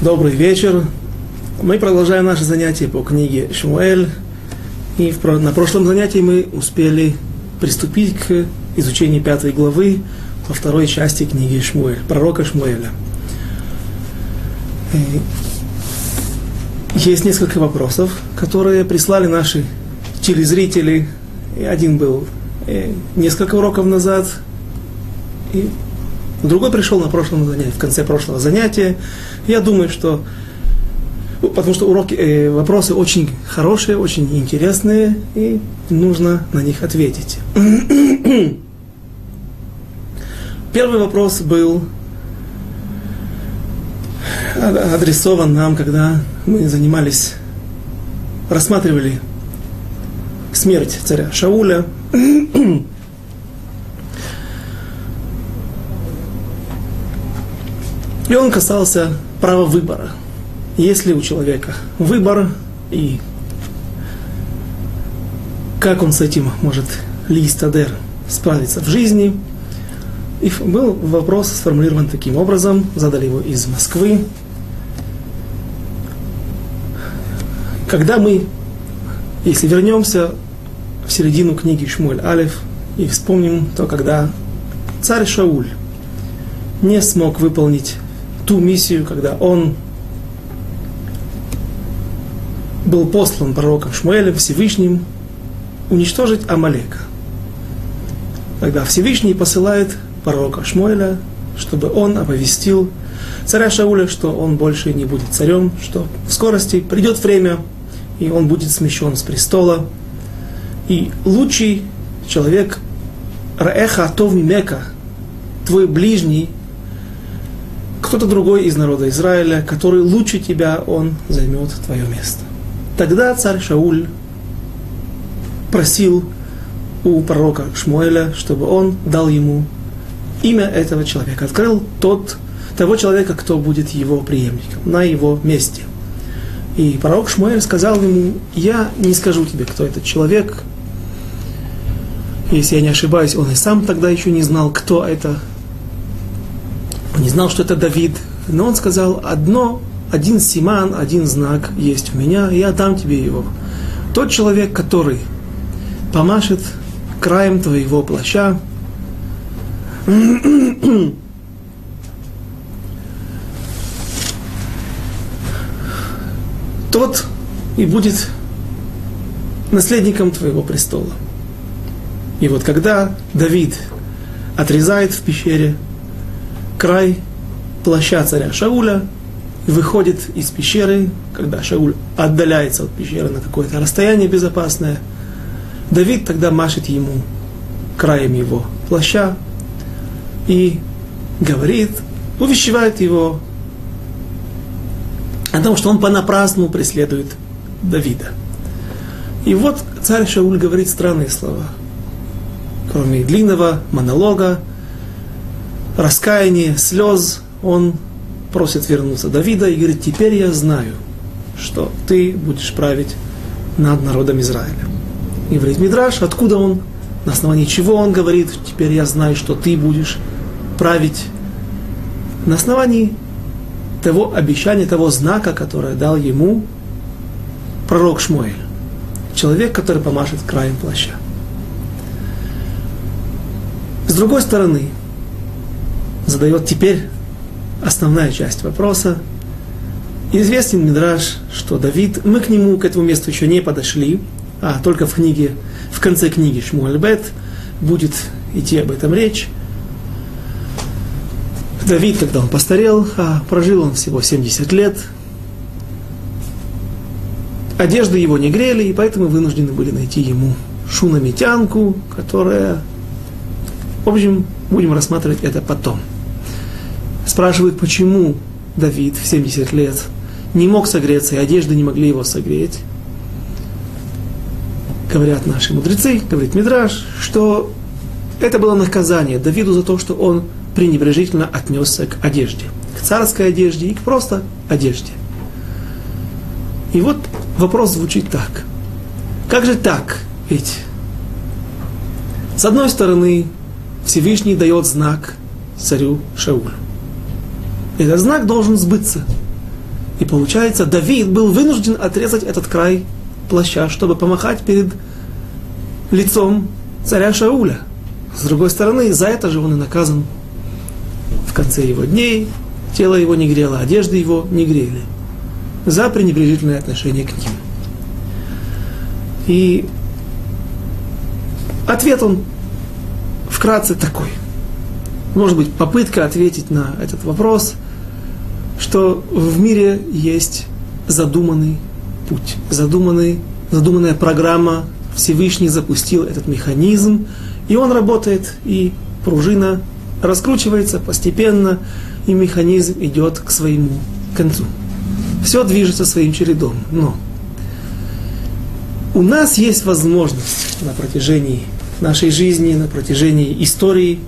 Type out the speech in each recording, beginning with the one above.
Добрый вечер. Мы продолжаем наше занятие по книге Шмуэль. И в, на прошлом занятии мы успели приступить к изучению пятой главы во второй части книги Шмуэль, пророка Шмуэля. И есть несколько вопросов, которые прислали наши телезрители. И один был э, несколько уроков назад, и другой пришел на прошлом занятии, в конце прошлого занятия. Я думаю, что потому что уроки, э, вопросы очень хорошие, очень интересные, и нужно на них ответить. Первый вопрос был адресован нам, когда мы занимались, рассматривали смерть царя Шауля. И он касался права выбора. Если у человека выбор и как он с этим может Листадер справиться в жизни. И был вопрос сформулирован таким образом, задали его из Москвы. Когда мы, если вернемся в середину книги Шмуль Алиф и вспомним то, когда царь Шауль не смог выполнить ту миссию, когда он был послан пророком Шмуэлем Всевышним уничтожить Амалека. Тогда Всевышний посылает пророка Шмуэля, чтобы он оповестил царя Шауля, что он больше не будет царем, что в скорости придет время, и он будет смещен с престола. И лучший человек Раэха Тов твой ближний, кто-то другой из народа Израиля, который лучше тебя, он займет твое место. Тогда царь Шауль просил у пророка Шмуэля, чтобы он дал ему имя этого человека. Открыл тот, того человека, кто будет его преемником, на его месте. И пророк Шмуэль сказал ему, я не скажу тебе, кто этот человек. Если я не ошибаюсь, он и сам тогда еще не знал, кто это не знал, что это Давид, но он сказал, одно, один симан, один знак есть у меня, и я дам тебе его. Тот человек, который помашет краем твоего плаща, тот и будет наследником твоего престола. И вот когда Давид отрезает в пещере край плаща царя Шауля, выходит из пещеры, когда Шауль отдаляется от пещеры на какое-то расстояние безопасное, Давид тогда машет ему краем его плаща и говорит, увещевает его о том, что он понапрасну преследует Давида. И вот царь Шауль говорит странные слова. Кроме длинного монолога, раскаяние, слез, он просит вернуться Давида и говорит, теперь я знаю, что ты будешь править над народом Израиля. И говорит Мидраш, откуда он, на основании чего он говорит, теперь я знаю, что ты будешь править на основании того обещания, того знака, которое дал ему пророк Шмуэль, человек, который помашет краем плаща. С другой стороны, задает теперь основная часть вопроса. Известен Мидраш, что Давид, мы к нему, к этому месту еще не подошли, а только в книге, в конце книги Шмуэльбет будет идти об этом речь. Давид, когда он постарел, а прожил он всего 70 лет, одежды его не грели, и поэтому вынуждены были найти ему шунамитянку, которая... В общем, будем рассматривать это потом спрашивают, почему Давид в 70 лет не мог согреться, и одежды не могли его согреть. Говорят наши мудрецы, говорит Мидраш, что это было наказание Давиду за то, что он пренебрежительно отнесся к одежде. К царской одежде и к просто одежде. И вот вопрос звучит так. Как же так? Ведь с одной стороны Всевышний дает знак царю Шаулю. Этот знак должен сбыться. И получается, Давид был вынужден отрезать этот край плаща, чтобы помахать перед лицом царя Шауля. С другой стороны, за это же он и наказан в конце его дней. Тело его не грело, одежды его не грели. За пренебрежительное отношение к ним. И ответ он вкратце такой. Может быть, попытка ответить на этот вопрос, что в мире есть задуманный путь, задуманный, задуманная программа, Всевышний запустил этот механизм, и он работает, и пружина раскручивается постепенно, и механизм идет к своему концу. Все движется своим чередом, но у нас есть возможность на протяжении нашей жизни, на протяжении истории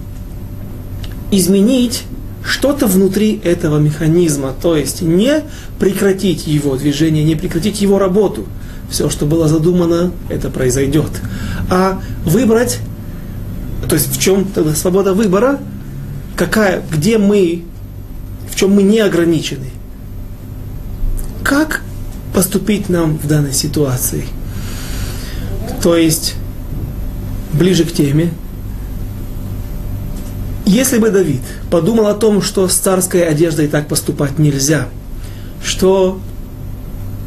изменить что-то внутри этого механизма, то есть не прекратить его движение, не прекратить его работу. Все, что было задумано, это произойдет. А выбрать, то есть в чем тогда свобода выбора, какая, где мы, в чем мы не ограничены. Как поступить нам в данной ситуации? То есть, ближе к теме, если бы Давид подумал о том, что с царской одеждой так поступать нельзя, что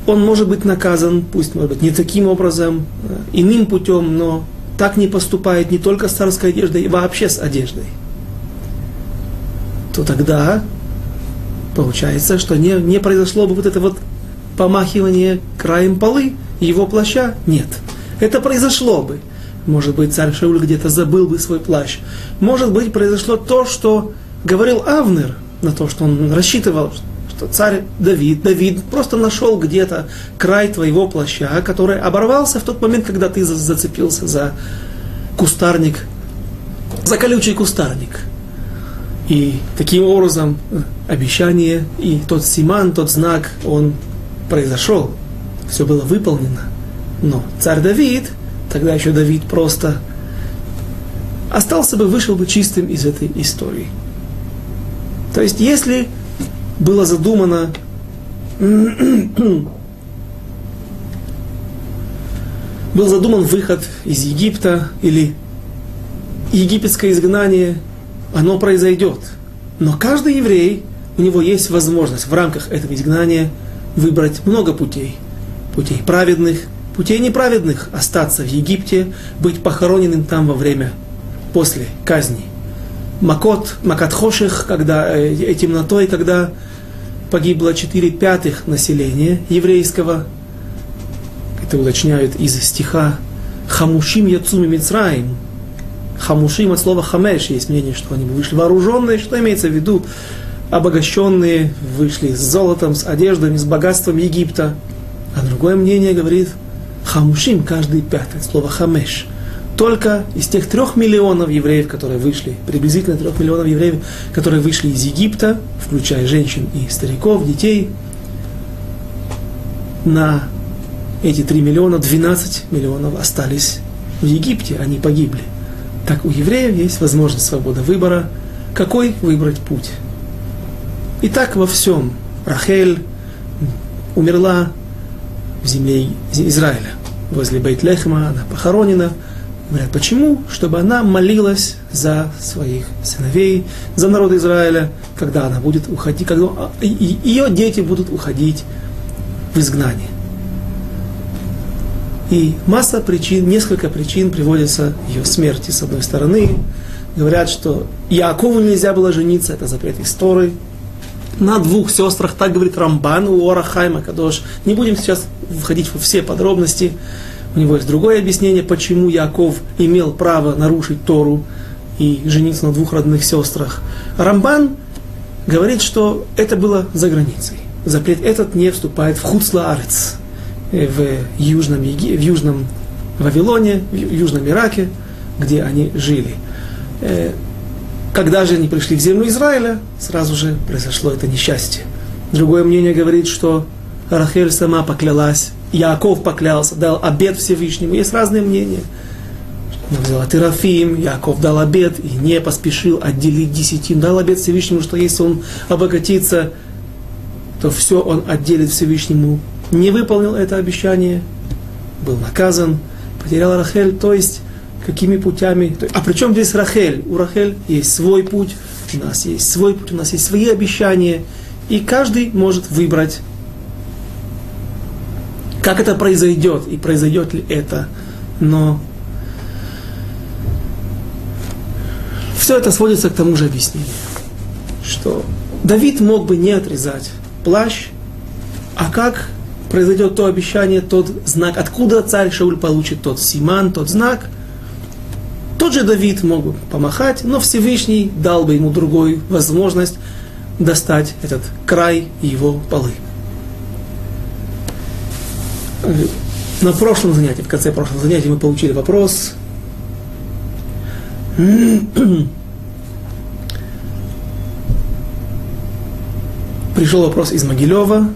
он может быть наказан, пусть, может быть, не таким образом, э, иным путем, но так не поступает не только с царской одеждой, и вообще с одеждой, то тогда получается, что не, не произошло бы вот это вот помахивание краем полы его плаща. Нет. Это произошло бы. Может быть, царь Шауль где-то забыл бы свой плащ. Может быть, произошло то, что говорил Авнер, на то, что он рассчитывал, что царь Давид, Давид просто нашел где-то край твоего плаща, который оборвался в тот момент, когда ты зацепился за кустарник, за колючий кустарник. И таким образом э, обещание и тот симан, тот знак, он произошел. Все было выполнено. Но царь Давид – тогда еще Давид просто остался бы, вышел бы чистым из этой истории. То есть, если было задумано был задуман выход из Египта или египетское изгнание, оно произойдет. Но каждый еврей, у него есть возможность в рамках этого изгнания выбрать много путей. Путей праведных, путей неправедных остаться в Египте, быть похороненным там во время, после казни. Макот, Макат Хоших, когда, э, темнотой, когда погибло 4 пятых населения еврейского, это уточняют из стиха Хамушим Яцуми Мицраим. Хамушим от слова хамеш, есть мнение, что они вышли вооруженные, что имеется в виду, обогащенные, вышли с золотом, с одеждами, с богатством Египта. А другое мнение говорит, Хамушим каждый пятый, слово хамеш. Только из тех трех миллионов евреев, которые вышли, приблизительно трех миллионов евреев, которые вышли из Египта, включая женщин и стариков, детей, на эти три миллиона, 12 миллионов остались в Египте, они погибли. Так у евреев есть возможность свободы выбора, какой выбрать путь. И так во всем. Рахель умерла в земле Израиля. Возле Бейтлехма она похоронена. Говорят, почему? Чтобы она молилась за своих сыновей, за народ Израиля, когда она будет уходить, когда ее дети будут уходить в изгнание. И масса причин, несколько причин приводится ее смерти. С одной стороны, говорят, что Якову нельзя было жениться, это запрет истории, на двух сестрах, так говорит Рамбан у Орахайма Кадош. Не будем сейчас входить во все подробности. У него есть другое объяснение, почему Яков имел право нарушить Тору и жениться на двух родных сестрах. Рамбан говорит, что это было за границей. Запрет этот не вступает в Хуцлаарец, э, в южном, в южном Вавилоне, в южном Ираке, где они жили. Когда же они пришли в землю Израиля, сразу же произошло это несчастье. Другое мнение говорит, что Рахель сама поклялась, Яков поклялся, дал обед Всевышнему. Есть разные мнения. Она взяла Терафим, Яков дал обед и не поспешил отделить десятин. Дал обед Всевышнему, что если он обогатится, то все он отделит Всевышнему. Не выполнил это обещание, был наказан, потерял Рахель, то есть какими путями. А при чем здесь Рахель? У Рахель есть свой путь, у нас есть свой путь, у нас есть свои обещания, и каждый может выбрать, как это произойдет и произойдет ли это. Но все это сводится к тому же объяснению, что Давид мог бы не отрезать плащ, а как произойдет то обещание, тот знак, откуда царь Шауль получит тот симан, тот знак, тот же Давид мог бы помахать, но Всевышний дал бы ему другую возможность достать этот край его полы. На прошлом занятии, в конце прошлого занятия мы получили вопрос, Пришел вопрос из Могилева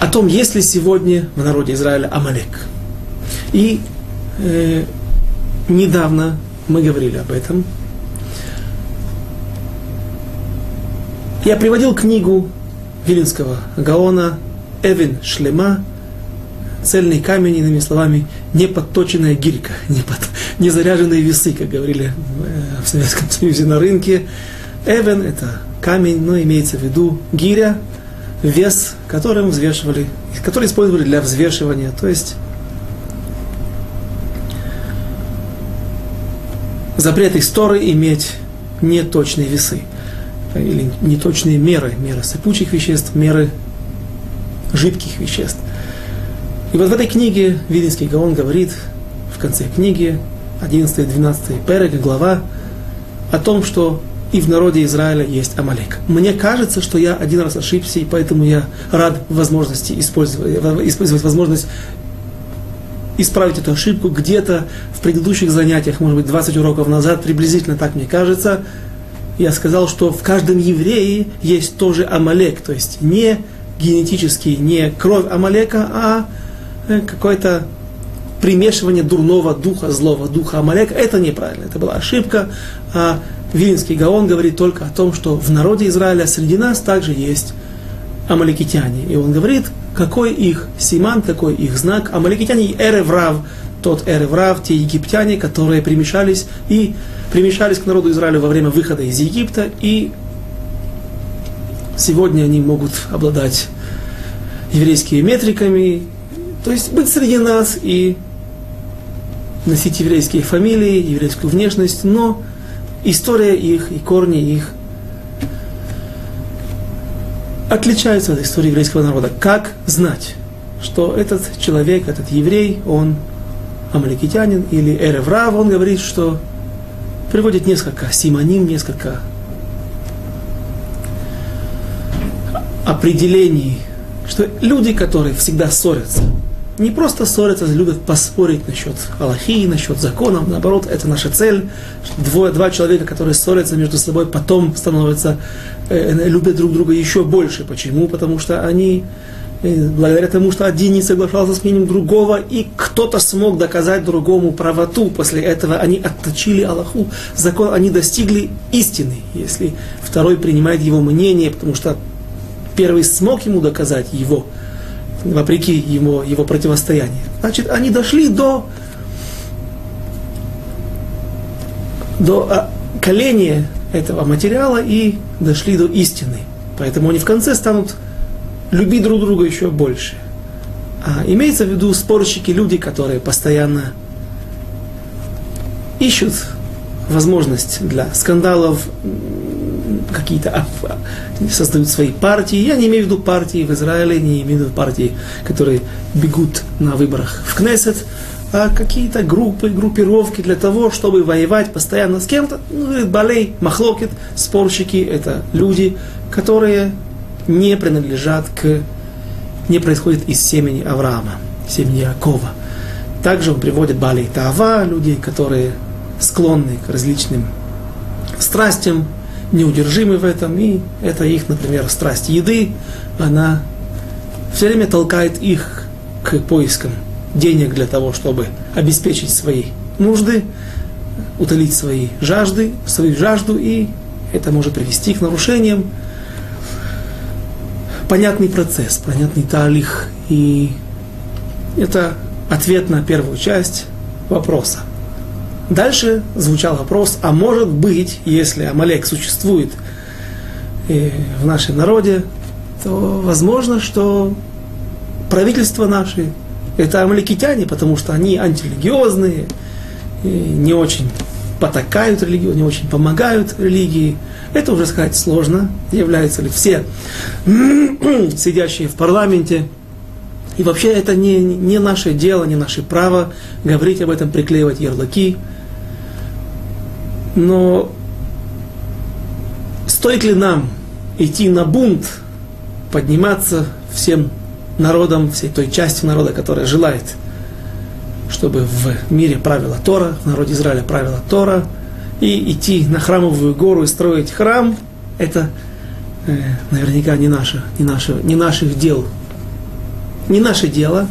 о том, есть ли сегодня в народе Израиля Амалек. И э, недавно мы говорили об этом. Я приводил книгу Вилинского Гаона Эвен Шлема цельный камень, иными словами, не подточенная гирька, не, под, не заряженные весы, как говорили э, в Советском Союзе на рынке. Эвен – это камень, но имеется в виду гиря, вес, которым взвешивали, который использовали для взвешивания, то есть запрет истории иметь неточные весы или неточные меры, меры сыпучих веществ, меры жидких веществ. И вот в этой книге Вилинский Гаон говорит в конце книги, 11-12 перек, глава, о том, что и в народе Израиля есть Амалек. Мне кажется, что я один раз ошибся, и поэтому я рад возможности использовать, использовать возможность исправить эту ошибку где-то в предыдущих занятиях, может быть, 20 уроков назад, приблизительно так мне кажется, я сказал, что в каждом еврее есть тоже Амалек, то есть не генетический, не кровь Амалека, а Э, какое-то примешивание дурного духа, злого духа Амалека. Это неправильно, это была ошибка. А Вилинский Гаон говорит только о том, что в народе Израиля среди нас также есть амаликитяне. И он говорит, какой их симан, какой их знак. Амаликитяне Эреврав, тот Эреврав, те египтяне, которые примешались и примешались к народу Израиля во время выхода из Египта. И сегодня они могут обладать еврейскими метриками, то есть быть среди нас и носить еврейские фамилии, еврейскую внешность, но история их и корни их отличаются от истории еврейского народа. Как знать, что этот человек, этот еврей, он амаликитянин или эреврав, он говорит, что приводит несколько симоним, несколько определений, что люди, которые всегда ссорятся, не просто ссорятся, любят поспорить насчет Аллахи, насчет законов. Наоборот, это наша цель. Двое, два человека, которые ссорятся между собой, потом становятся, э, любят друг друга еще больше. Почему? Потому что они, э, благодаря тому, что один не соглашался с мнением другого, и кто-то смог доказать другому правоту, после этого они отточили Аллаху, закон, они достигли истины, если второй принимает его мнение, потому что первый смог ему доказать его вопреки его, его противостоянию. Значит, они дошли до, до а, коления этого материала и дошли до истины. Поэтому они в конце станут любить друг друга еще больше. А имеется в виду спорщики, люди, которые постоянно ищут возможность для скандалов, какие-то создают свои партии. Я не имею в виду партии в Израиле, не имею в виду партии, которые бегут на выборах в Кнессет, а какие-то группы, группировки для того, чтобы воевать постоянно с кем-то. Ну, балей, махлокет, спорщики – это люди, которые не принадлежат к, не происходят из семени Авраама, семени Якова. Также он приводит балей Таава, людей, которые склонны к различным страстям, неудержимы в этом, и это их, например, страсть еды, она все время толкает их к поискам денег для того, чтобы обеспечить свои нужды, утолить свои жажды, свою жажду и это может привести к нарушениям. Понятный процесс, понятный талих. И это ответ на первую часть вопроса. Дальше звучал вопрос, а может быть, если Амалек существует э, в нашем народе, то возможно, что правительство наше это амаликитяне, потому что они антирелигиозные, не очень потакают религию, не очень помогают религии. Это уже сказать сложно. Являются ли все сидящие в парламенте. И вообще это не, не наше дело, не наше право говорить об этом, приклеивать ярлыки. Но стоит ли нам идти на бунт, подниматься всем народом, всей той частью народа, которая желает, чтобы в мире правила Тора, в народе Израиля правила Тора, и идти на храмовую гору и строить храм, это э, наверняка не наше, не, наше, не наших дел. Не наше дело.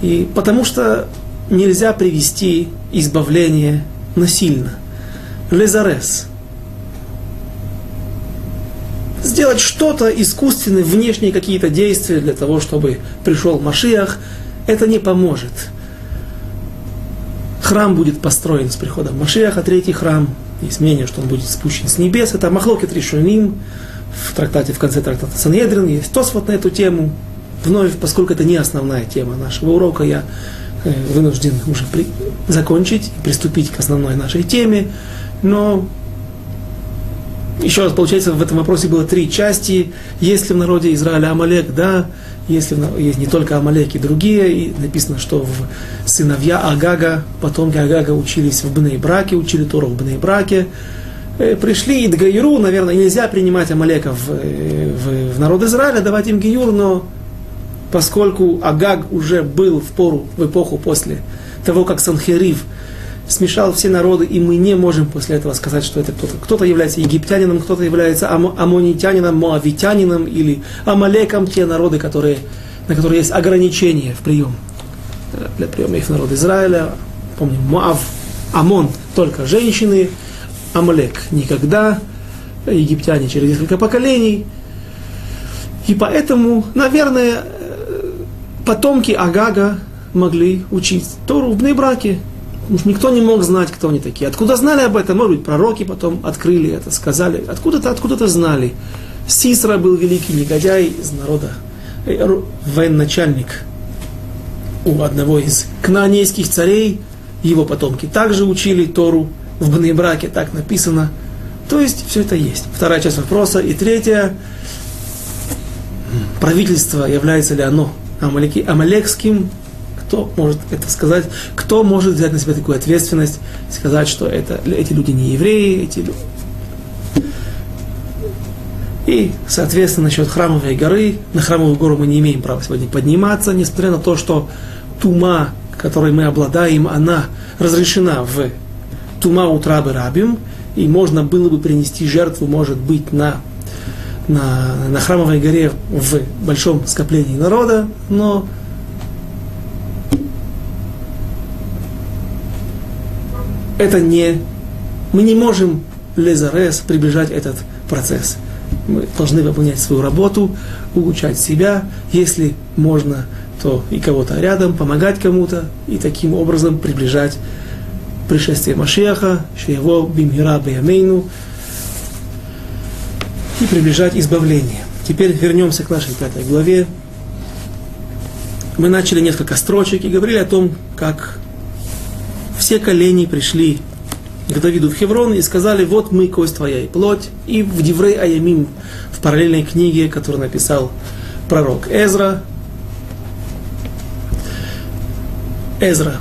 И потому что нельзя привести избавление насильно. Лезарес – сделать что-то искусственное, внешние какие-то действия для того, чтобы пришел Машиах, это не поможет. Храм будет построен с приходом Машиаха, третий храм. Есть мнение, что он будет спущен с небес. Это Махлокет Ришуним. В трактате, в конце трактата Санедрин есть Тосфот на эту тему. Вновь, поскольку это не основная тема нашего урока, я э, вынужден уже при... закончить и приступить к основной нашей теме. Но еще раз, получается, в этом вопросе было три части. Есть ли в народе Израиля Амалек? Да. Если есть не только Амалек и другие, и написано, что в сыновья Агага, потомки Агага учились в Бней-Браке, учили Тору в Бней-Браке, э, пришли и Дгайру, наверное, нельзя принимать Амалека в, э, в, в народ Израиля, давать им Гиюр, но поскольку Агаг уже был в пору, в эпоху после того, как Санхерив смешал все народы, и мы не можем после этого сказать, что это кто-то. Кто-то является египтянином, кто-то является амонитянином, моавитянином или амалеком, те народы, которые, на которые есть ограничения в прием. Для приема их народ Израиля, помним, Моав, Амон, только женщины, Амалек никогда, египтяне через несколько поколений. И поэтому, наверное, потомки Агага могли учить Тору в Бнейбраке, Уж никто не мог знать, кто они такие. Откуда знали об этом? Может быть, пророки потом открыли это, сказали. Откуда-то, откуда-то знали. Сисра был великий негодяй из народа, э, военачальник у одного из кнаанейских царей. Его потомки также учили Тору в Бнебраке, так написано. То есть все это есть. Вторая часть вопроса. И третья. Правительство, является ли оно амалекским кто может это сказать? Кто может взять на себя такую ответственность, сказать, что это, эти люди не евреи, эти люди... И, соответственно, насчет храмовой горы, на храмовую гору мы не имеем права сегодня подниматься, несмотря на то, что тума, которой мы обладаем, она разрешена в тума утрабы рабим, и можно было бы принести жертву, может быть, на, на, на храмовой горе в большом скоплении народа, но это не... Мы не можем лезарес приближать этот процесс. Мы должны выполнять свою работу, улучшать себя, если можно, то и кого-то рядом, помогать кому-то, и таким образом приближать пришествие Машеха, его бимира беямейну, и приближать избавление. Теперь вернемся к нашей пятой главе. Мы начали несколько строчек и говорили о том, как все колени пришли к Давиду в Хеврон и сказали, вот мы, кость твоя и плоть. И в Диврей Аямим, в параллельной книге, которую написал пророк Эзра, Эзра,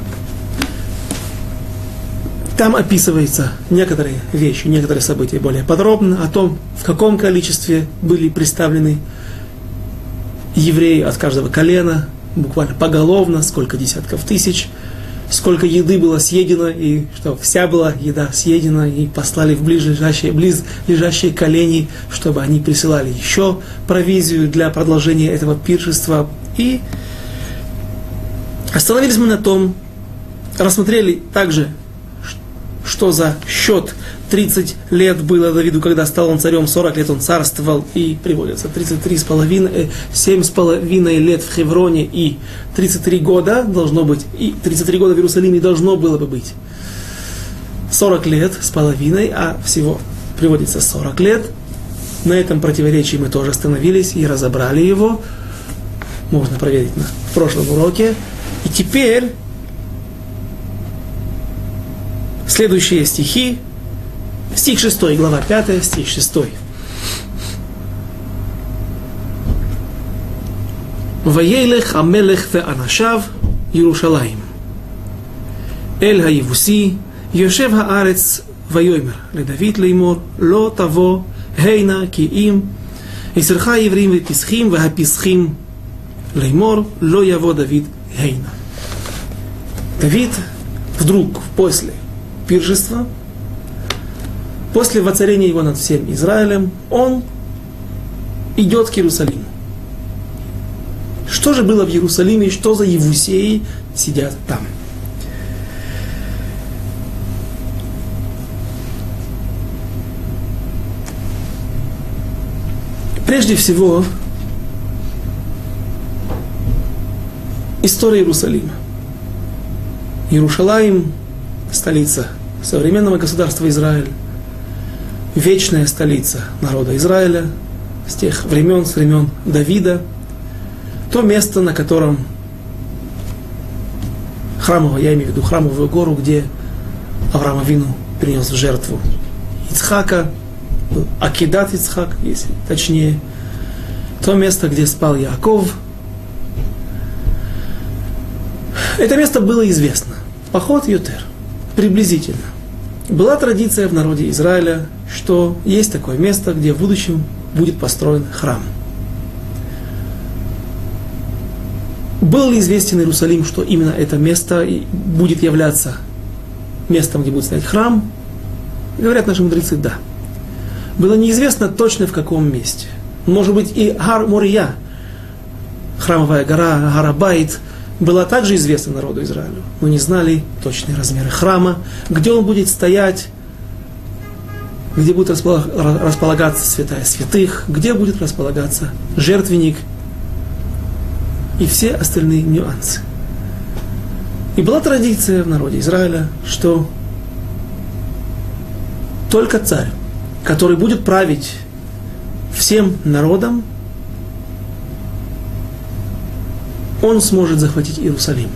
там описываются некоторые вещи, некоторые события более подробно о том, в каком количестве были представлены евреи от каждого колена, буквально поголовно, сколько десятков тысяч – сколько еды было съедено, и что вся была еда съедена, и послали в близлежащие колени, чтобы они присылали еще провизию для продолжения этого пиршества. И остановились мы на том, рассмотрели также, что за счет 30 лет было Давиду, когда стал он царем, 40 лет он царствовал, и приводится 33 с половиной, 7 с половиной лет в Хевроне, и 33 года должно быть, и 33 года в Иерусалиме должно было бы быть. 40 лет с половиной, а всего приводится 40 лет. На этом противоречии мы тоже остановились и разобрали его. Можно проверить на в прошлом уроке. И теперь Следующие стихи. Стих 6, глава 5, стих 6. Ваелех Амелех Анашав Иерушалаим. Эль Хаивуси, Йошев Хаарец Вайомер, Ледавид Леймор, Ло Таво, Хейна Гейна, Киим, Исерха Еврим Веписхим, Вахаписхим, Леймор, Ло Яво Давид, Хейна. Давид вдруг, после пиршества, после воцарения его над всем Израилем, он идет к Иерусалиму. Что же было в Иерусалиме, что за Евусеи сидят там? Прежде всего, история Иерусалима. Иерушалаим – столица современного государства Израиль, вечная столица народа Израиля с тех времен, с времен Давида, то место, на котором храмовое, я имею в виду храмовую гору, где Авраам Авину принес жертву Ицхака, Акидат Ицхак, если точнее, то место, где спал Яков. Это место было известно. Поход Ютер. Приблизительно. Была традиция в народе Израиля, что есть такое место, где в будущем будет построен храм. Был ли известен Иерусалим, что именно это место будет являться местом, где будет стоять храм? Говорят наши мудрецы, да было неизвестно точно в каком месте. Может быть, и Гар Мурия, храмовая гора Гарабайт, была также известна народу Израилю, но не знали точные размеры храма, где он будет стоять, где будет располагаться святая святых, где будет располагаться жертвенник и все остальные нюансы. И была традиция в народе Израиля, что только царь который будет править всем народом, он сможет захватить Иерусалим.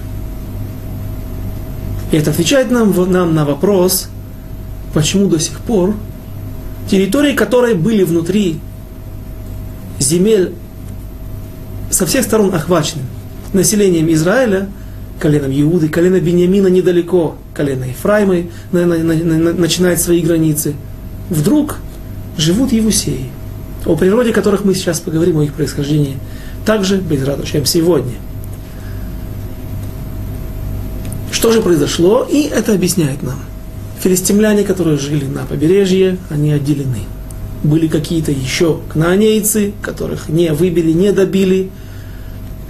И это отвечает нам, нам на вопрос, почему до сих пор территории, которые были внутри земель со всех сторон охвачены населением Израиля, коленом Иуды, колено Бениамина недалеко, колено Ефраима начинает свои границы – вдруг живут Евусеи, о природе которых мы сейчас поговорим, о их происхождении, также без чем сегодня. Что же произошло? И это объясняет нам. Филистимляне, которые жили на побережье, они отделены. Были какие-то еще кнаанейцы, которых не выбили, не добили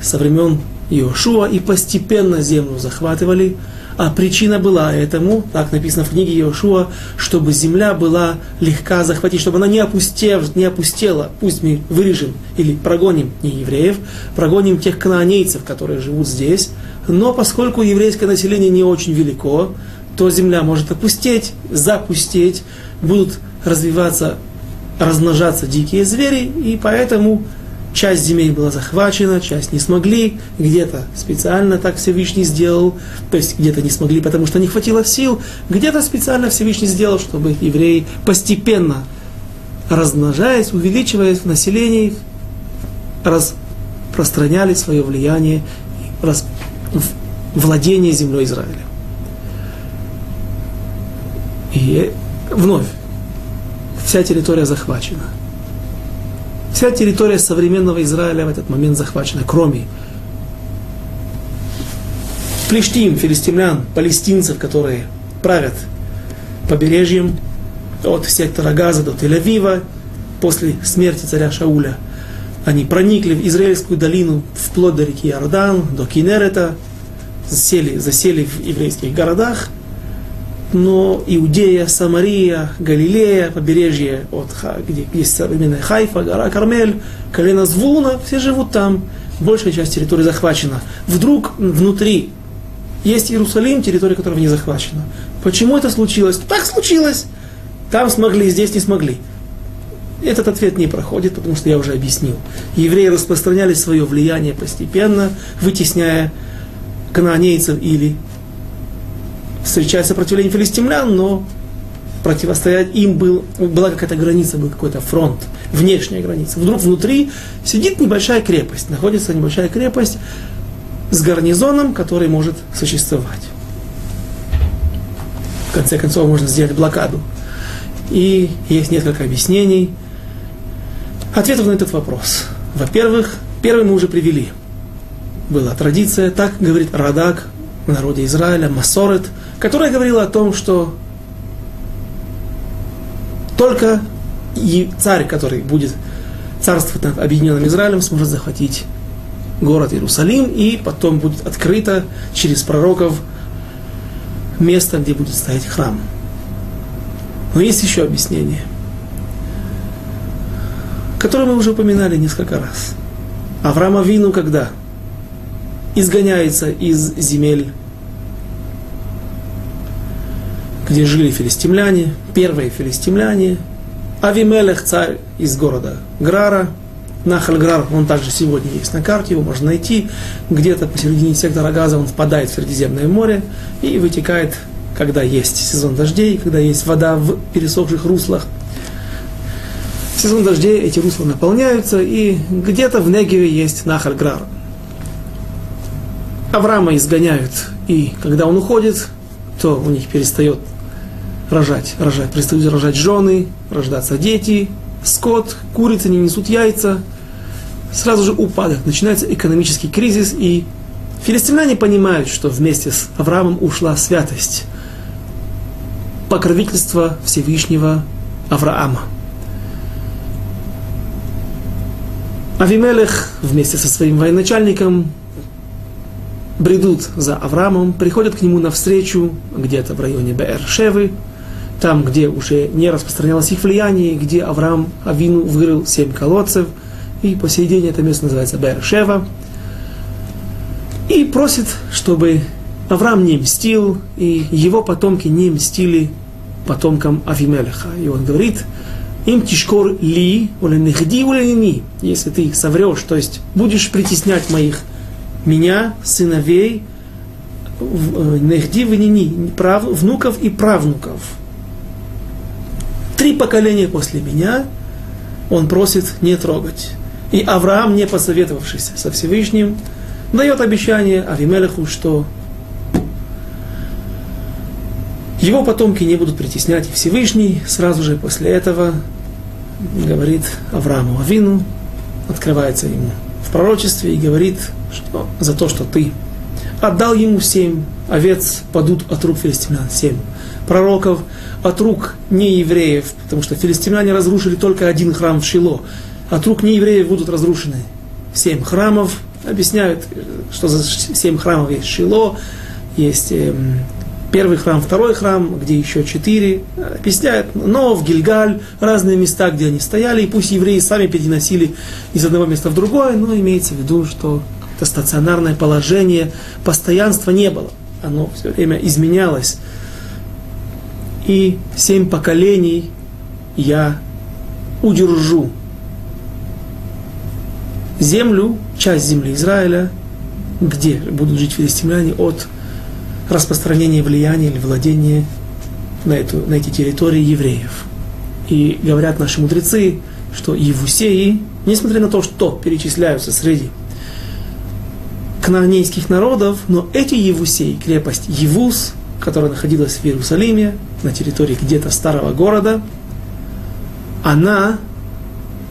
со времен Иошуа и постепенно землю захватывали, а причина была этому, так написано в книге Иошуа, чтобы земля была легка захватить, чтобы она не, опустев, не опустела. Пусть мы вырежем или прогоним не евреев, прогоним тех канонейцев, которые живут здесь. Но поскольку еврейское население не очень велико, то земля может опустеть, запустеть, будут развиваться, размножаться дикие звери, и поэтому Часть земель была захвачена, часть не смогли, где-то специально так Всевышний сделал, то есть где-то не смогли, потому что не хватило сил, где-то специально Всевышний сделал, чтобы евреи постепенно размножаясь, увеличиваясь в населении, распространяли свое влияние, раз, владение землей Израиля. И вновь, вся территория захвачена – Вся территория современного Израиля в этот момент захвачена, кроме плештим, филистимлян, палестинцев, которые правят побережьем от сектора Газа до Тель-Авива после смерти царя Шауля. Они проникли в Израильскую долину вплоть до реки Иордан, до Кинерета, засели, засели в еврейских городах. но Иудея, Самария, Галилея, побережье, от, где есть современная Хайфа, гора Кармель, колено Звулуна, все живут там. Большая часть территории захвачена. Вдруг внутри есть Иерусалим, территория которого не захвачена. Почему это случилось? Так случилось. Там смогли, здесь не смогли. Этот ответ не проходит, потому что я уже объяснил. Евреи распространяли свое влияние постепенно, вытесняя канонейцев или встречая сопротивление филистимлян, но противостоять им был, была какая-то граница, был какой-то фронт, внешняя граница. Вдруг внутри сидит небольшая крепость, находится небольшая крепость с гарнизоном, который может существовать. В конце концов, можно сделать блокаду. И есть несколько объяснений, ответов на этот вопрос. Во-первых, первый мы уже привели. Была традиция, так говорит Радак в народе Израиля, Масорет, которая говорила о том, что только и царь, который будет царствовать над объединенным Израилем, сможет захватить город Иерусалим, и потом будет открыто через пророков место, где будет стоять храм. Но есть еще объяснение, которое мы уже упоминали несколько раз. Авраам Авину когда изгоняется из земель, где жили филистимляне, первые филистимляне, Авимелех, царь из города Грара, Нахальграр, он также сегодня есть на карте, его можно найти. Где-то посередине сектора газа он впадает в Средиземное море и вытекает, когда есть сезон дождей, когда есть вода в пересохших руслах. В сезон дождей эти русла наполняются, и где-то в Негеве есть Нахальграр. Авраама изгоняют, и когда он уходит, то у них перестает рожать, рожать, перестают рожать жены, рождаться дети, скот, курицы не несут яйца, сразу же упадок, начинается экономический кризис, и филистимляне понимают, что вместе с Авраамом ушла святость, покровительство Всевышнего Авраама. Авимелех вместе со своим военачальником бредут за Авраамом, приходят к нему навстречу где-то в районе Беэр-Шевы, там, где уже не распространялось их влияние, где Авраам Авину вырыл семь колодцев, и по сей день это место называется Бершева, и просит, чтобы Авраам не мстил, и его потомки не мстили потомкам Авимелеха. И он говорит, им тишкор ли, или нехди, или ни, если ты соврешь, то есть будешь притеснять моих, меня, сыновей, э, нехди, винини, прав, внуков и правнуков – три поколения после меня, он просит не трогать. И Авраам, не посоветовавшись со Всевышним, дает обещание Авимелеху, что его потомки не будут притеснять и Всевышний. Сразу же после этого говорит Аврааму Авину, открывается ему в пророчестве и говорит, что за то, что ты отдал ему семь овец, падут от рук филистимлян, семь пророков, от рук неевреев, потому что филистимляне разрушили только один храм в Шило, от рук неевреев будут разрушены семь храмов, объясняют, что за семь храмов есть Шило, есть э, первый храм, второй храм, где еще четыре, объясняют, но в Гильгаль, разные места, где они стояли, и пусть евреи сами переносили из одного места в другое, но имеется в виду, что это стационарное положение, постоянства не было, оно все время изменялось. И семь поколений я удержу. Землю, часть земли Израиля, где будут жить филистимляне от распространения влияния или владения на, эту, на эти территории евреев. И говорят наши мудрецы, что Евусеи, несмотря на то, что перечисляются среди кнаанейских народов, но эти Евусеи, крепость Евус, которая находилась в Иерусалиме, на территории где-то старого города, она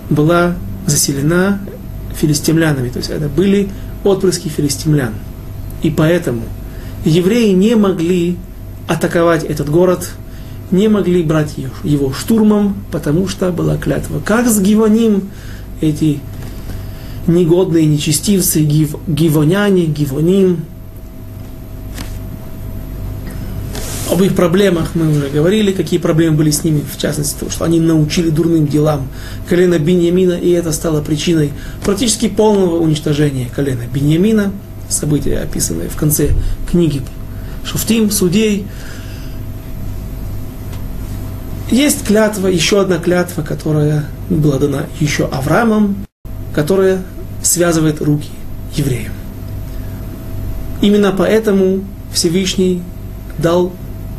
была заселена филистимлянами, то есть это были отпрыски филистимлян. И поэтому евреи не могли атаковать этот город, не могли брать его штурмом, потому что была клятва. Как с Гивоним? Эти негодные нечестивцы, гив, гивоняне, гивоним, Об их проблемах мы уже говорили, какие проблемы были с ними, в частности, то, что они научили дурным делам колено Беньямина, и это стало причиной практически полного уничтожения колена Беньямина, события, описанные в конце книги Шуфтим, судей. Есть клятва, еще одна клятва, которая была дана еще Авраамом, которая связывает руки евреям. Именно поэтому Всевышний дал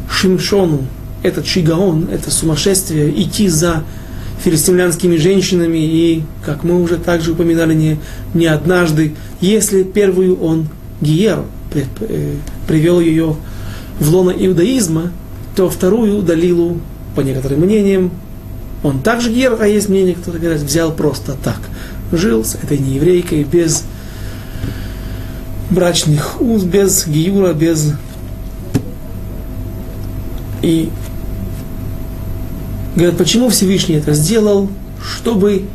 Шимшону этот шигаон, это сумасшествие, идти за филистимлянскими женщинами, и, как мы уже также упоминали не, не однажды, если первую он Гиер э, привел ее в лоно иудаизма, то вторую Далилу, по некоторым мнениям, он также Гиер, а есть мнение, кто-то говорит, взял просто так. Жил с этой нееврейкой без брачных уз, без гиюра, без и говорят, почему Всевышний это сделал, чтобы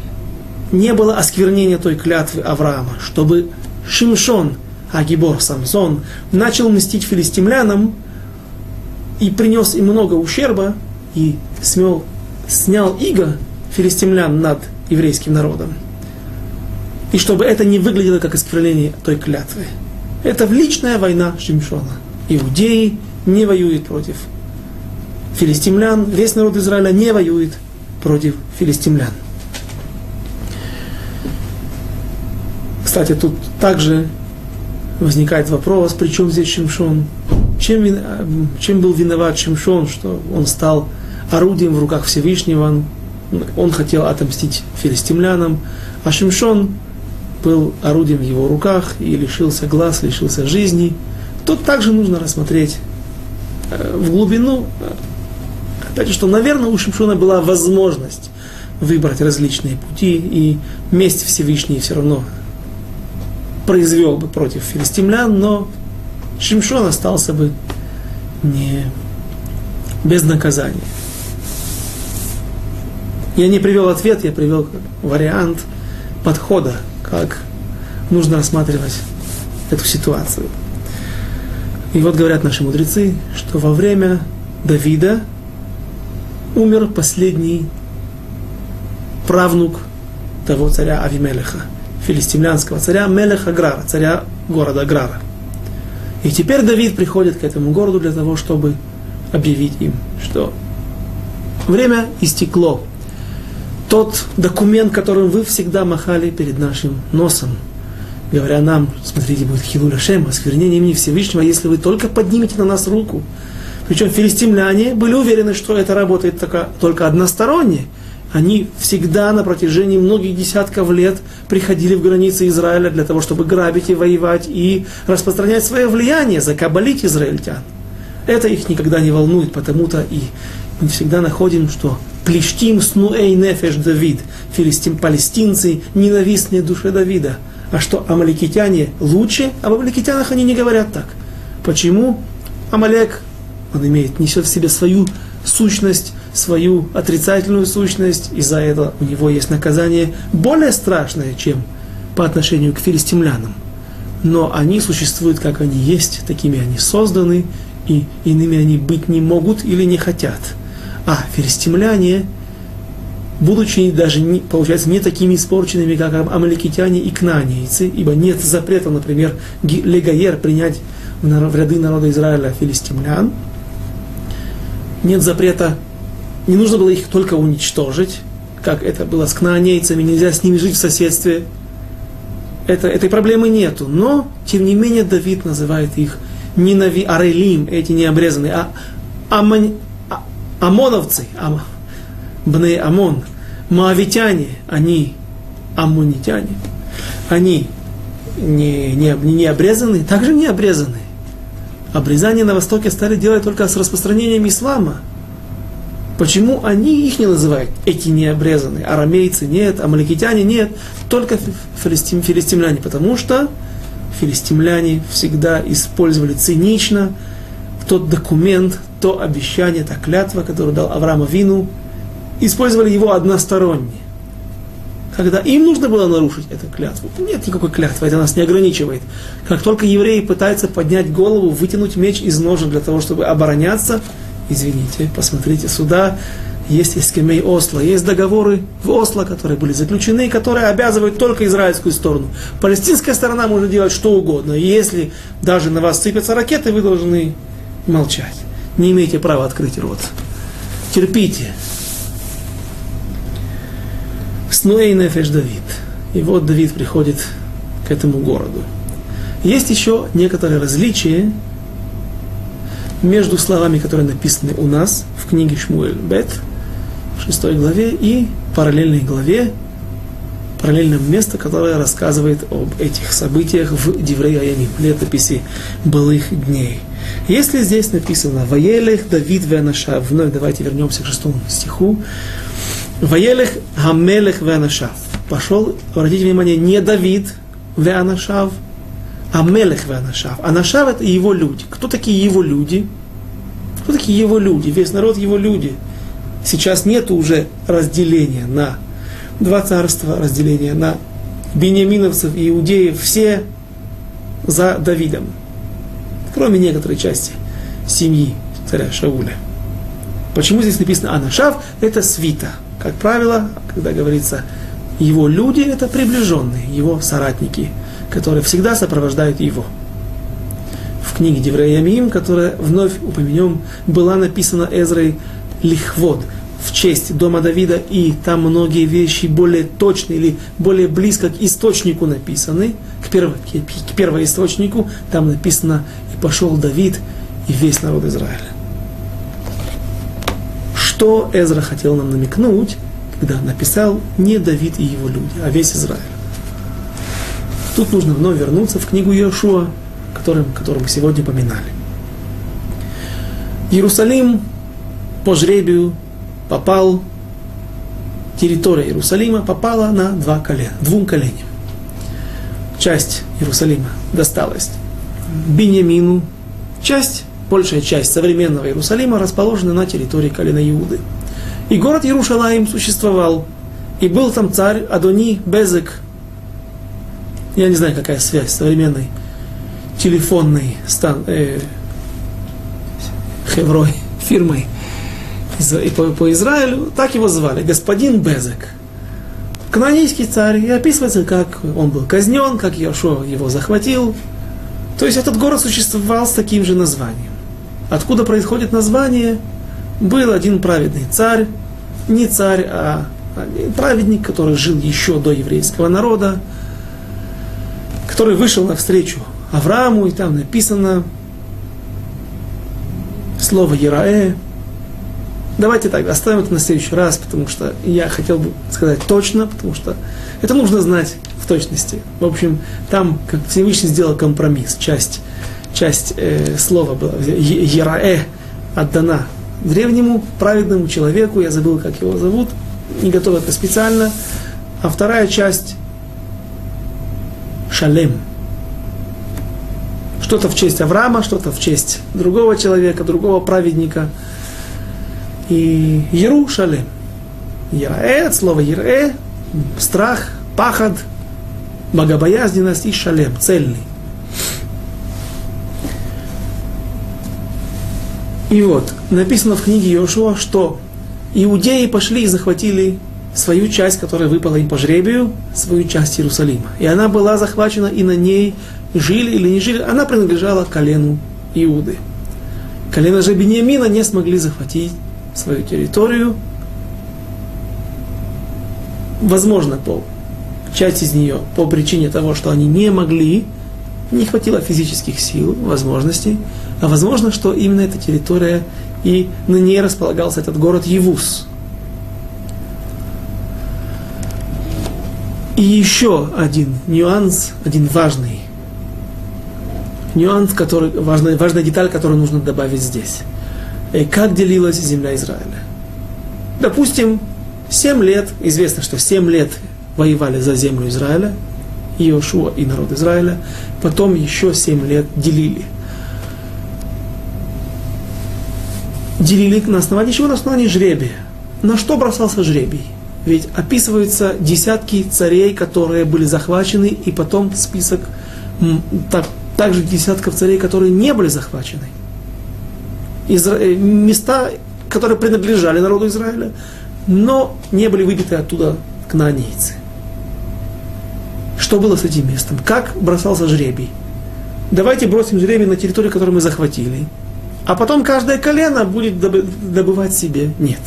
не было осквернения той клятвы Авраама, чтобы Шимшон, Агибор, Самсон, начал мстить филистимлянам и принес им много ущерба, и смел, снял иго филистимлян над еврейским народом. И чтобы это не выглядело как осквернение той клятвы. Это личная война Шимшона. Иудеи не воюют против филистимлян, весь народ Израиля не воюет против филистимлян. Кстати, тут также возникает вопрос, при чем здесь Шимшон? Чем, чем был виноват Шимшон, что он стал орудием в руках Всевышнего, он, хотел отомстить филистимлянам, а Шимшон был орудием в его руках и лишился глаз, лишился жизни. Тут также нужно рассмотреть э, в глубину Же, что, наверное, у Шимшона была возможность выбрать различные пути, и месть Всевышний все равно произвел бы против филистимлян, но Шимшон остался бы не без наказания. Я не привел ответ, я привел вариант подхода, как нужно рассматривать эту ситуацию. И вот говорят наши мудрецы, что во время Давида умер последний правнук того царя Авимелеха, филистимлянского царя Мелеха Грара, царя города Грара. И теперь Давид приходит к этому городу для того, чтобы объявить им, что время истекло. Тот документ, которым вы всегда махали перед нашим носом, говоря нам, смотрите, будет Хилуля Шем, осквернение имени Всевышнего, если вы только поднимете на нас руку, причем филистимляне были уверены, что это работает только, односторонне. Они всегда на протяжении многих десятков лет приходили в границы Израиля для того, чтобы грабить и воевать и распространять свое влияние, закабалить израильтян. Это их никогда не волнует, потому-то и мы всегда находим, что плештим снуэй нефеш Давид, филистим, палестинцы, ненавистные душе Давида. А что, амаликитяне лучше? Об амаликитянах они не говорят так. Почему? Амалек он имеет, несет в себе свою сущность, свою отрицательную сущность, и за это у него есть наказание более страшное, чем по отношению к филистимлянам. Но они существуют, как они есть, такими они созданы, и иными они быть не могут или не хотят. А филистимляне, будучи даже, не, получается, не такими испорченными, как амаликитяне и кнанейцы, ибо нет запрета, например, легаер принять в ряды народа Израиля филистимлян, нет запрета, не нужно было их только уничтожить, как это было с кнаанейцами, нельзя с ними жить в соседстве. Это, этой проблемы нету. Но, тем не менее, Давид называет их не нави, арелим, эти необрезанные, а амон, а, амоновцы, ам, бне Амон, моавитяне, они аммонитяне, они не, не, не обрезаны, также не обрезаны обрезание на Востоке стали делать только с распространением ислама. Почему они их не называют? Эти не обрезанные. Арамейцы нет, амаликитяне нет, только филистим, филистимляне. Потому что филистимляне всегда использовали цинично тот документ, то обещание, та клятва, которую дал Авраам Вину, использовали его односторонне. Когда им нужно было нарушить эту клятву. Нет никакой клятвы, это нас не ограничивает. Как только евреи пытаются поднять голову, вытянуть меч из ножен для того, чтобы обороняться, извините, посмотрите сюда, есть эскемей Осло, есть договоры в Осло, которые были заключены, которые обязывают только израильскую сторону. Палестинская сторона может делать что угодно. И если даже на вас сыпятся ракеты, вы должны молчать. Не имеете права открыть рот. Терпите. Снуэй Нефеш Давид. И вот Давид приходит к этому городу. Есть еще некоторые различия между словами, которые написаны у нас в книге Шмуэль Бет, в шестой главе, и параллельной главе, параллельном место, которое рассказывает об этих событиях в Диврей Аямим, летописи былых дней. Если здесь написано «Ваелех Давид Веанашав», вновь давайте вернемся к шестому стиху, «Ваелех Хамелех Веанашав». Пошел, обратите внимание, не Давид Веанашав, а Мелех Веанашав. Анашав это его люди. Кто такие его люди? Кто такие его люди? Весь народ его люди. Сейчас нет уже разделения на два царства, разделения на бениаминовцев и иудеев. Все за Давидом. Кроме некоторой части семьи царя Шауля. Почему здесь написано Анашав? Это свита. Как правило, когда говорится его люди, это приближенные, его соратники – которые всегда сопровождают его. В книге Девреямим, которая вновь упомянем, была написана Эзрой Лихвод в честь дома Давида, и там многие вещи более точные или более близко к источнику написаны, к, перво, к первоисточнику, там написано «И пошел Давид и весь народ Израиля». Что Эзра хотел нам намекнуть, когда написал не Давид и его люди, а весь Израиль? Тут нужно вновь вернуться в книгу Иешуа, которым, которую мы сегодня поминали. Иерусалим по жребию попал, территория Иерусалима попала на два колена, двум коленям. Часть Иерусалима досталась Беньямину, часть, большая часть современного Иерусалима расположена на территории колена Иуды. И город Иерушалаим существовал, и был там царь Адони Безек, я не знаю, какая связь современной телефонной стан, э, хеврой, фирмой и по, по Израилю, так его звали, господин Безек. Канонийский царь, и описывается, как он был казнен, как Яшо его захватил. То есть этот город существовал с таким же названием. Откуда происходит название? Был один праведный царь, не царь, а праведник, который жил еще до еврейского народа, который вышел навстречу Аврааму, и там написано слово Яраэ. Давайте так, оставим это на следующий раз, потому что я хотел бы сказать точно, потому что это нужно знать в точности. В общем, там как Всевышний сделал компромисс. Часть, часть э, слова была Яраэ отдана древнему праведному человеку, я забыл, как его зовут, не готов это специально, а вторая часть шалем. Что-то в честь Авраама, что-то в честь другого человека, другого праведника. И Еру шалем. Яраэ, от слова Яраэ, страх, пахад, богобоязненность и шалем, цельный. И вот, написано в книге Иошуа, что иудеи пошли и захватили свою часть, которая выпала им по жребию, свою часть Иерусалима. И она была захвачена, и на ней жили или не жили, она принадлежала колену Иуды. Колено же Бениамина не смогли захватить свою территорию. Возможно, по часть из нее по причине того, что они не могли, не хватило физических сил, возможностей, а возможно, что именно эта территория и на ней располагался этот город Евус, И еще один нюанс, один важный. Нюанс, который, важная, важная деталь, которую нужно добавить здесь. И как делилась земля Израиля? Допустим, 7 лет, известно, что 7 лет воевали за землю Израиля, Иошуа и народ Израиля, потом еще 7 лет делили. Делили на основании чего? На основании жребия. На что бросался жребий? Ведь описываются десятки царей, которые были захвачены, и потом список так, также десятков царей, которые не были захвачены. Изра... Э, места, которые принадлежали народу Израиля, но не были выбиты оттуда кнаанейцы. Что было с этим местом? Как бросался жребий? Давайте бросим жребий на территорию, которую мы захватили, а потом каждое колено будет добывать себе. Нет.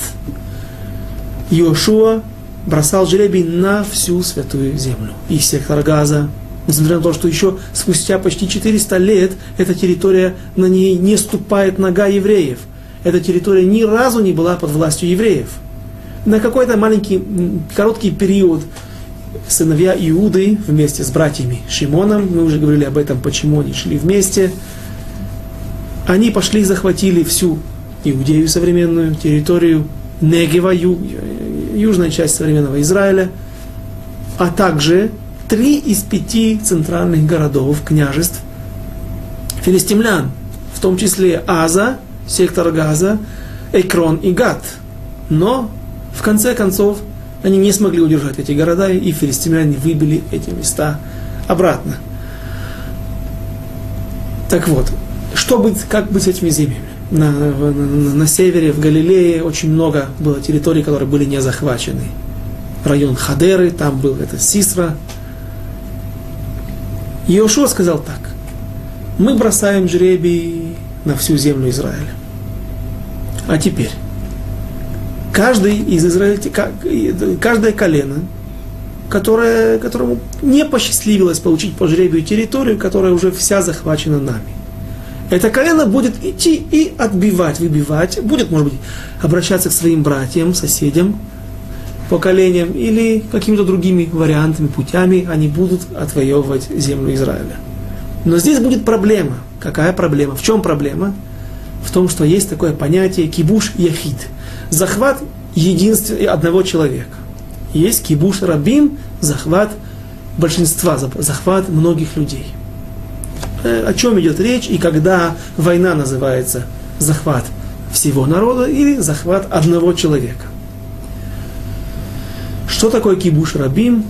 Иошуа бросал жребий на всю святую землю. И сектор Газа, несмотря на то, что еще спустя почти 400 лет эта территория, на ней не ступает нога евреев. Эта территория ни разу не была под властью евреев. На какой-то маленький, короткий период сыновья Иуды вместе с братьями Шимоном, мы уже говорили об этом, почему они шли вместе, они пошли и захватили всю Иудею современную, территорию Негева, ю, южная часть современного Израиля, а также три из пяти центральных городов, княжеств филистимлян, в том числе Аза, сектор Газа, Экрон и Гат. Но, в конце концов, они не смогли удержать эти города, и филистимляне выбили эти места обратно. Так вот, что быть, как быть с этими землями? На, на, на, севере, в Галилее, очень много было территорий, которые были не захвачены. Район Хадеры, там был это Сисра. Иошуа сказал так. Мы бросаем жребий на всю землю Израиля. А теперь, каждый из Израиля, каждое колено, которое, которому не посчастливилось получить по жребию территорию, которая уже вся захвачена нами. Это колено будет идти и отбивать, выбивать, будет, может быть, обращаться к своим братьям, соседям, поколениям или какими-то другими вариантами, путями они будут отвоевывать землю Израиля. Но здесь будет проблема. Какая проблема? В чем проблема? В том, что есть такое понятие кибуш яхид. Захват единственного одного человека. Есть кибуш рабин, захват большинства, захват многих людей. Э, о чем идет речь и когда война называется захват всего народа или захват одного человека. Что такое кибуш рабим?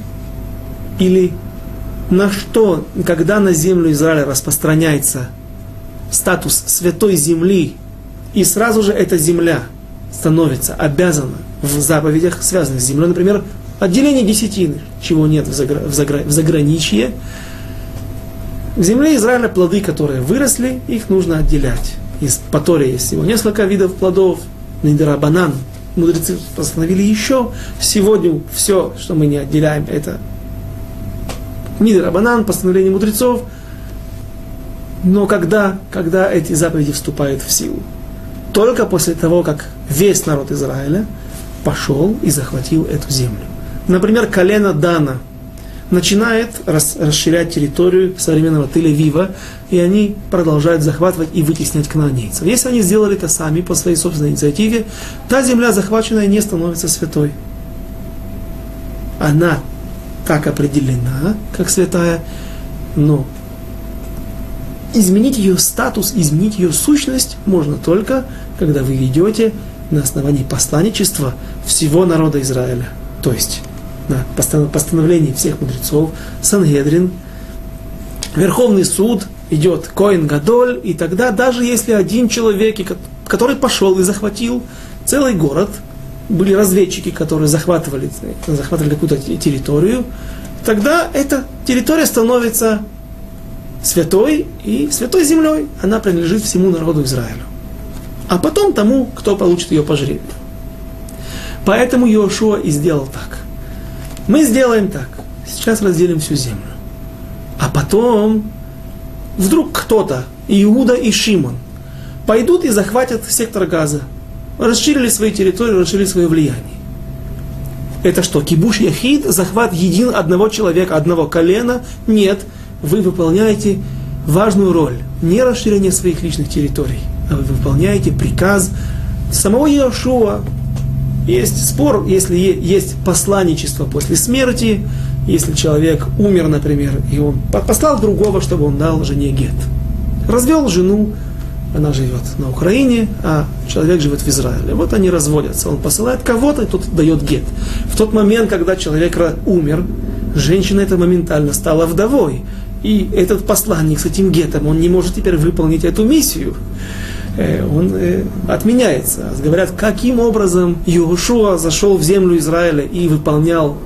Или на что, когда на землю Израиля распространяется статус святой земли, и сразу же эта земля становится обязана в заповедях, связанных с землей, например, отделение десятины, чего нет в, загра- в, загра- в заграничье, в земле Израиля плоды, которые выросли, их нужно отделять. Из Патории есть всего несколько видов плодов. Нидера банан. Мудрецы постановили еще. Сегодня все, что мы не отделяем, это Нидера банан, постановление мудрецов. Но когда, когда эти заповеди вступают в силу? Только после того, как весь народ Израиля пошел и захватил эту землю. Например, колено Дана – начинает рас, расширять территорию современного Тель-Авива, и они продолжают захватывать и вытеснять кнаанейцев. Если они сделали это сами по своей собственной инициативе, та земля захваченная не становится святой. Она так определена, как святая, но изменить ее статус, изменить ее сущность можно только, когда вы ведете на основании посланничества всего народа Израиля. То есть на постановлении всех мудрецов, Сангедрин, Верховный суд идет Коин Гадоль, и тогда даже если один человек, который пошел и захватил целый город, были разведчики, которые захватывали, захватывали какую-то территорию, тогда эта территория становится святой и святой землей. Она принадлежит всему народу Израилю. А потом тому, кто получит ее по жребию. Поэтому Иошуа и сделал так. Мы сделаем так. Сейчас разделим всю землю. А потом вдруг кто-то, Иуда и Шимон, пойдут и захватят сектор газа. Расширили свои территории, расширили свое влияние. Это что, кибуш яхид, захват един одного человека, одного колена? Нет, вы выполняете важную роль. Не расширение своих личных территорий, а вы выполняете приказ самого Иошуа, есть спор, если есть посланничество после смерти, если человек умер, например, и он послал другого, чтобы он дал жене гет. Развел жену, она живет на Украине, а человек живет в Израиле. Вот они разводятся. Он посылает кого-то, и тот дает гет. В тот момент, когда человек умер, женщина это моментально стала вдовой. И этот посланник с этим гетом, он не может теперь выполнить эту миссию. Э, он э, отменяется. Говорят, каким образом Иошуа зашел в землю Израиля и выполнял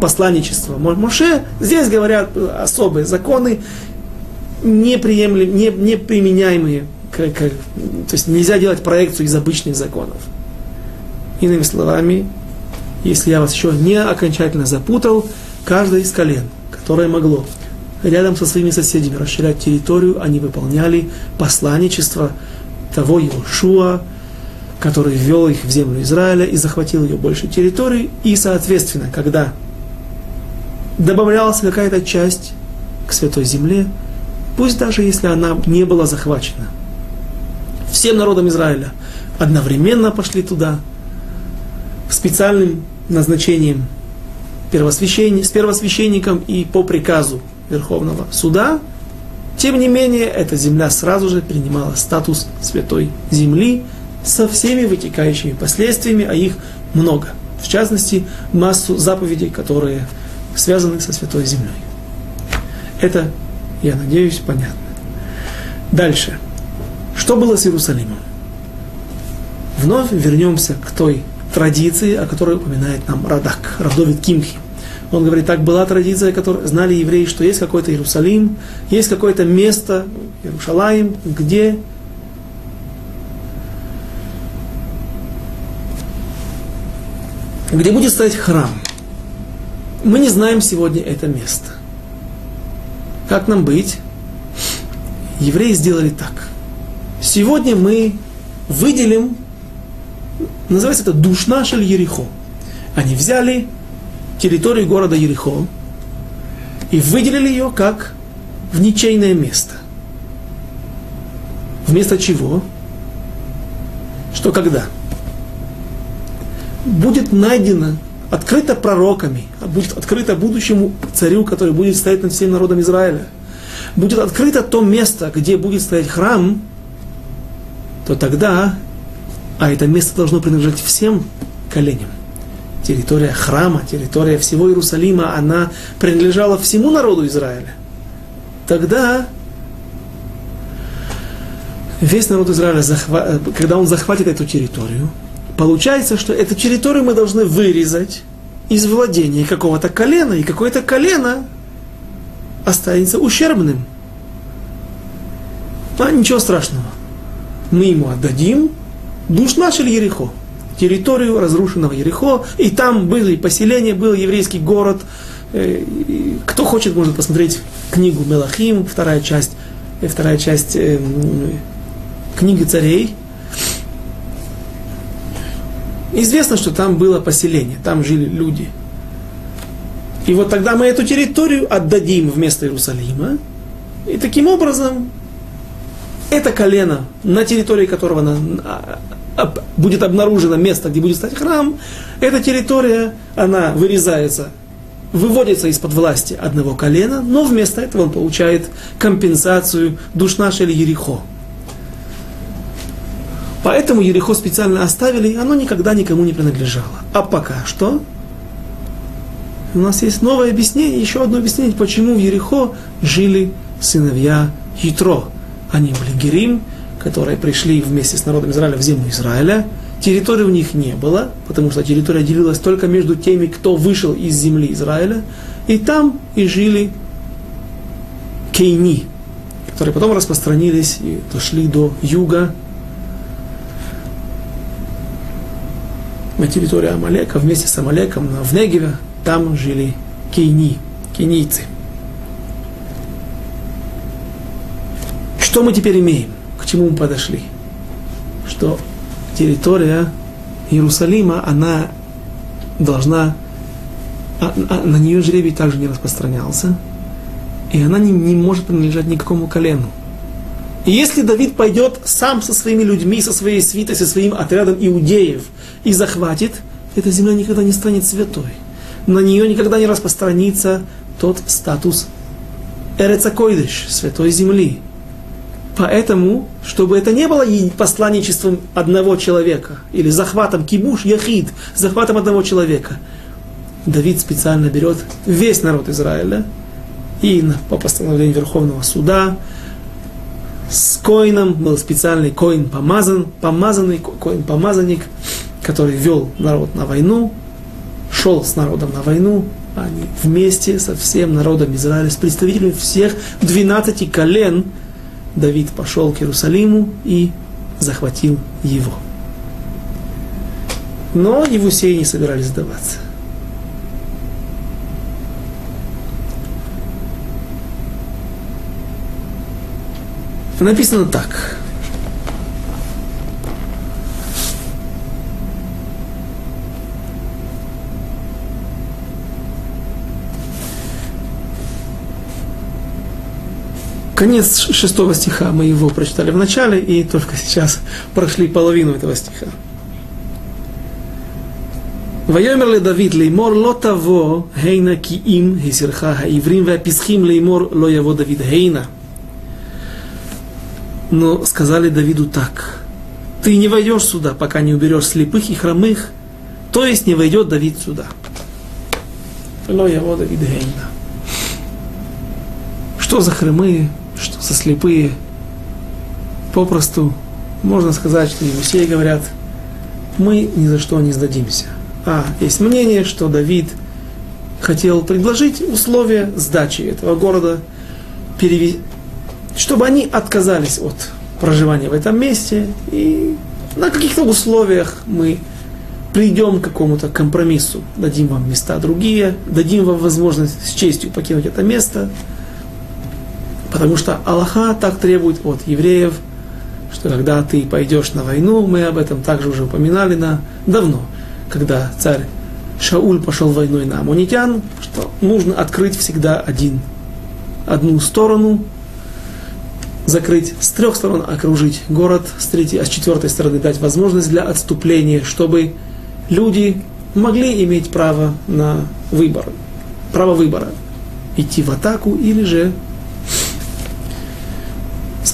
посланничество Моше. Здесь говорят особые законы, неприемлемые, не, неприменяемые как, как, то есть нельзя делать проекцию из обычных законов. Иными словами, если я вас еще не окончательно запутал, каждое из колен, которое могло рядом со своими соседями расширять территорию, они выполняли посланничество того Иошуа, который ввел их в землю Израиля и захватил ее больше территории. И, соответственно, когда добавлялась какая-то часть к Святой Земле, пусть даже если она не была захвачена – всем народам Израиля одновременно пошли туда, специальным назначением первосвященник, с первосвященником и по приказу Верховного Суда, тем не менее, эта земля сразу же принимала статус святой земли со всеми вытекающими последствиями, а их много. В частности, массу заповедей, которые связаны со святой землей. Это, я надеюсь, понятно. Дальше. Что было с Иерусалимом? Вновь вернемся к той традиции, о которой упоминает нам Радак, Равдовид Кимхи. Он говорит, так была традиция, которую знали евреи, что есть какой-то Иерусалим, есть какое-то место, Иерушалаим, где где будет стоять храм. Мы не знаем сегодня это место. Как нам быть? Евреи сделали так. Сегодня мы выделим, называется это Душна Шель Ерехо. Они взяли территорию города Ерехо и выделили ее как в ничейное место. Вместо чего? Что когда? Будет найдено, открыто пророками, будет открыто будущему царю, который будет стоять над всем народом Израиля. Будет открыто то место, где будет стоять храм, то тогда, а это место должно принадлежать всем коленям. Территория храма, территория всего Иерусалима, она принадлежала всему народу Израиля. Тогда весь народ Израиля, когда он захватит эту территорию, получается, что эту территорию мы должны вырезать из владения какого-то колена, и какое-то колено останется ущербным. А ничего страшного мы ему отдадим душ наш или Ерехо, территорию разрушенного Ерехо, и там были поселения, был еврейский город. Э, кто хочет, может посмотреть книгу Мелахим, вторая часть, э, вторая часть э, книги царей. Известно, что там было поселение, там жили люди. И вот тогда мы эту территорию отдадим вместо Иерусалима. И таким образом это колено, на территории которого будет обнаружено место, где будет стать храм, эта территория, она вырезается, выводится из-под власти одного колена, но вместо этого он получает компенсацию душнаш или ерехо. Поэтому Ерехо специально оставили, оно никогда никому не принадлежало. А пока что у нас есть новое объяснение, еще одно объяснение, почему в Ерехо жили сыновья Хитро. Они были Герим, которые пришли вместе с народом Израиля в землю Израиля. Территории у них не было, потому что территория делилась только между теми, кто вышел из земли Израиля. И там и жили Кейни, которые потом распространились и дошли до юга, на территории Амалека, вместе с Амалеком в Негеве, там жили кейни, кейнийцы. Что мы теперь имеем? К чему мы подошли? Что территория Иерусалима, она должна, а, а, на нее жребий также не распространялся, и она не, не может принадлежать никакому колену. И если Давид пойдет сам со своими людьми, со своей свитой, со своим отрядом иудеев и захватит, эта земля никогда не станет святой. На нее никогда не распространится тот статус Эрецакойдыш, святой земли. Поэтому, чтобы это не было посланничеством одного человека, или захватом кибуш, яхид, захватом одного человека, Давид специально берет весь народ Израиля, и по постановлению Верховного Суда с коином был специальный коин помазан, помазанный коин помазанник, который вел народ на войну, шел с народом на войну, они вместе со всем народом Израиля, с представителями всех 12 колен, Давид пошел к Иерусалиму и захватил его. Но Евусеи не собирались сдаваться. Написано так. Конец шестого стиха мы его прочитали в начале и только сейчас прошли половину этого стиха. ויאמר לדוד לאמור לא תבוא הנה כי אם הסרך העברים והפסחים לאמור לא יבוא דוד הנה. Но сказали Давиду так, ты не войдешь сюда, пока не уберешь слепых и хромых, то есть не войдет Давид сюда. Что за хромые? Что со слепые попросту можно сказать, что Евсеи говорят, мы ни за что не сдадимся. А есть мнение, что Давид хотел предложить условия сдачи этого города, чтобы они отказались от проживания в этом месте, и на каких-то условиях мы придем к какому-то компромиссу, дадим вам места другие, дадим вам возможность с честью покинуть это место – Потому что Аллаха так требует от евреев, что когда ты пойдешь на войну, мы об этом также уже упоминали на, давно, когда царь Шауль пошел войной на амунитян, что нужно открыть всегда один, одну сторону, закрыть с трех сторон, окружить город с третьей, а с четвертой стороны дать возможность для отступления, чтобы люди могли иметь право на выбор, право выбора, идти в атаку или же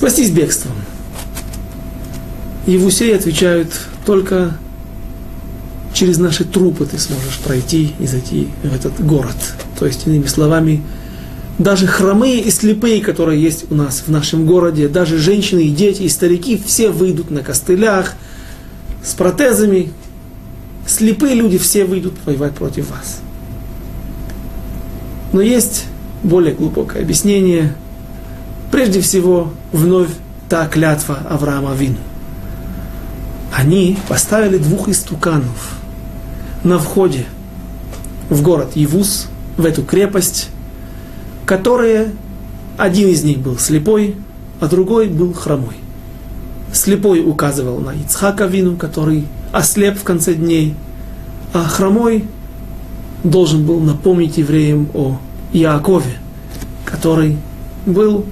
спастись бегством. Евусеи отвечают, только через наши трупы ты сможешь пройти и зайти в этот город. То есть, иными словами, даже хромые и слепые, которые есть у нас в нашем городе, даже женщины и дети, и старики, все выйдут на костылях с протезами. Слепые люди все выйдут воевать против вас. Но есть более глубокое объяснение – Прежде всего, вновь та клятва Авраама Вину. Они поставили двух истуканов на входе в город Евус, в эту крепость, которые, один из них был слепой, а другой был хромой. Слепой указывал на Ицхака Вину, который ослеп в конце дней, а хромой должен был напомнить евреям о Иакове, который был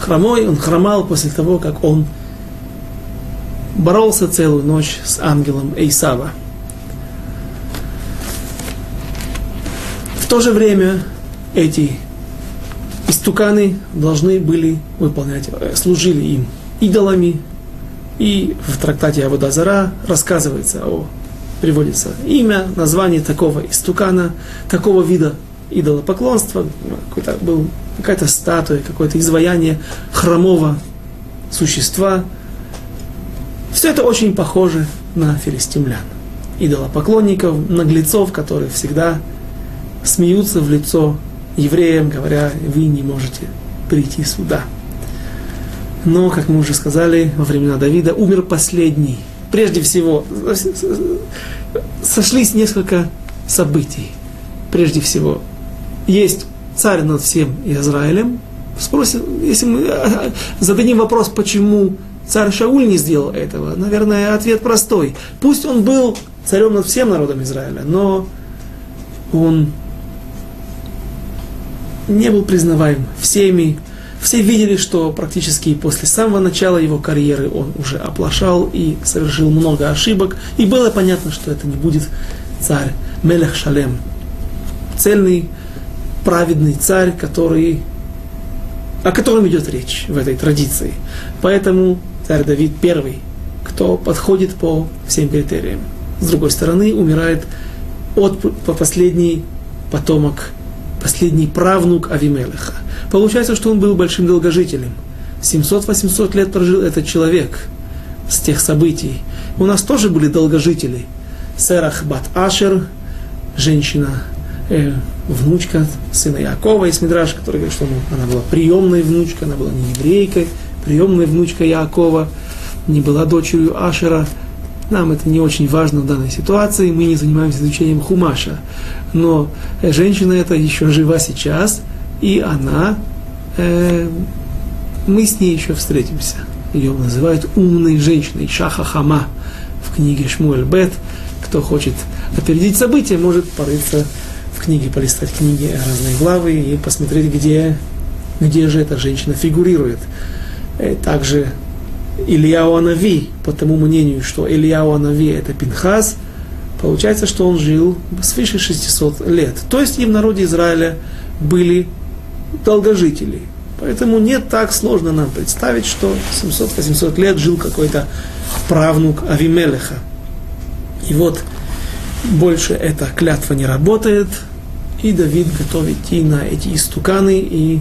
хромой, он хромал после того, как он боролся целую ночь с ангелом Эйсава. В то же время эти истуканы должны были выполнять, э, служили им идолами, и в трактате Аводазара рассказывается о, приводится имя, название такого истукана, такого вида идолопоклонства, какой-то был какая-то статуя, какое-то изваяние хромого существа. Все это очень похоже на филистимлян. Идолопоклонников, наглецов, которые всегда смеются в лицо евреям, говоря, вы не можете прийти сюда. Но, как мы уже сказали, во времена Давида умер последний. Прежде всего, сошлись несколько событий. Прежде всего, есть царь над всем Израилем. Спросим, если мы э, зададим вопрос, почему царь Шауль не сделал этого, наверное, ответ простой. Пусть он был царем над всем народом Израиля, но он не был признаваем всеми. Все видели, что практически после самого начала его карьеры он уже оплошал и совершил много ошибок. И было понятно, что это не будет царь Мелех Шалем. Цельный праведный царь, который о котором идет речь в этой традиции. Поэтому царь Давид первый, кто подходит по всем критериям. С другой стороны, умирает от, по последний потомок, последний правнук Авимелеха. Получается, что он был большим долгожителем. 700-800 лет прожил этот человек с тех событий. У нас тоже были долгожители. Серах Бат Ашер, женщина, э, внучка сына Якова из Мидраш, который говорит, что ну, она была приемной внучкой, она была не еврейкой, приемная внучка Якова, не была дочерью Ашера. Нам это не очень важно в данной ситуации, мы не занимаемся изучением Хумаша. Но э, женщина эта еще жива сейчас, и она, э, мы с ней еще встретимся. Ее называют умной женщиной, Шаха Хама в книге Шмуэль Бет. Кто хочет опередить события, может порыться в книге, полистать книги, разные главы и посмотреть, где, где же эта женщина фигурирует. Э, также Ильяу Анави, по тому мнению, что Ильяу Анави это Пинхас, получается, что он жил свыше 600 лет. То есть и в народе Израиля были долгожители. Поэтому не так сложно нам представить, что 700-800 лет жил какой-то правнук Авимелеха. И вот больше эта клятва не работает, и Давид готов идти на эти истуканы и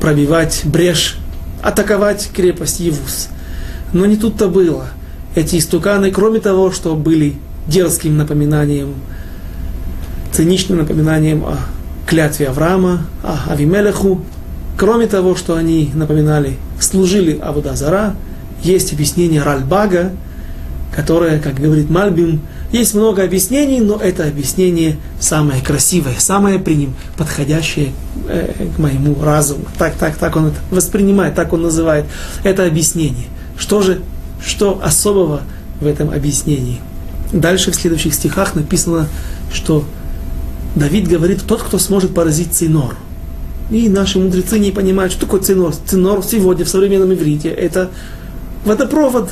пробивать брешь, атаковать крепость Евус. Но не тут-то было. Эти истуканы, кроме того, что были дерзким напоминанием, циничным напоминанием о клятве Авраама, о Авимелеху, кроме того, что они напоминали, служили Авудазара, есть объяснение Ральбага, которое, как говорит Мальбим, есть много объяснений, но это объяснение самое красивое, самое при ним подходящее э, к моему разуму. Так, так, так он это воспринимает, так он называет это объяснение. Что же, что особого в этом объяснении? Дальше в следующих стихах написано, что Давид говорит, тот, кто сможет поразить цинор. И наши мудрецы не понимают, что такое цинор. Цинор сегодня в современном иврите это водопровод,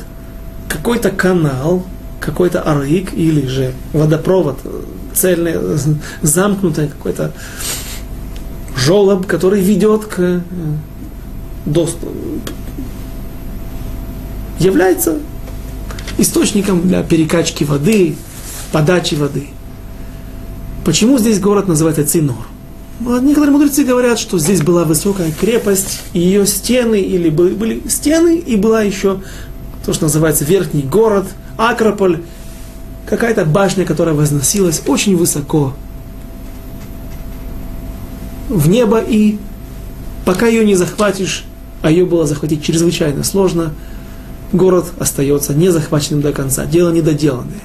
какой-то канал, какой-то арык или же водопровод, цельный, замкнутый какой-то желоб, который ведет к э, доступу, является источником для перекачки воды, подачи воды. Почему здесь город называется Цинор? Ну, некоторые мудрецы говорят, что здесь была высокая крепость, и ее стены, или были стены, и была еще то, что называется верхний город, Акрополь, какая-то башня, которая возносилась очень высоко в небо, и пока ее не захватишь, а ее было захватить чрезвычайно сложно, город остается не захваченным до конца, дело недоделанное.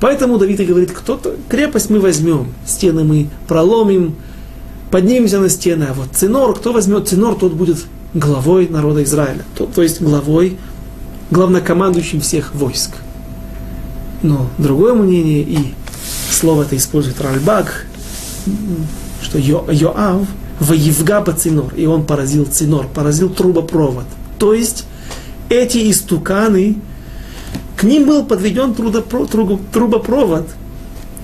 Поэтому Давид и говорит, кто-то, крепость мы возьмем, стены мы проломим, поднимемся на стены, а вот Цинор, кто возьмет Цинор, тот будет главой народа Израиля, то, то есть главой главнокомандующим всех войск. Но другое мнение, и слово это использует Ральбак, что Йо, Йоав воевга цинор, и он поразил цинор, поразил трубопровод. То есть эти истуканы, к ним был подведен трубопровод,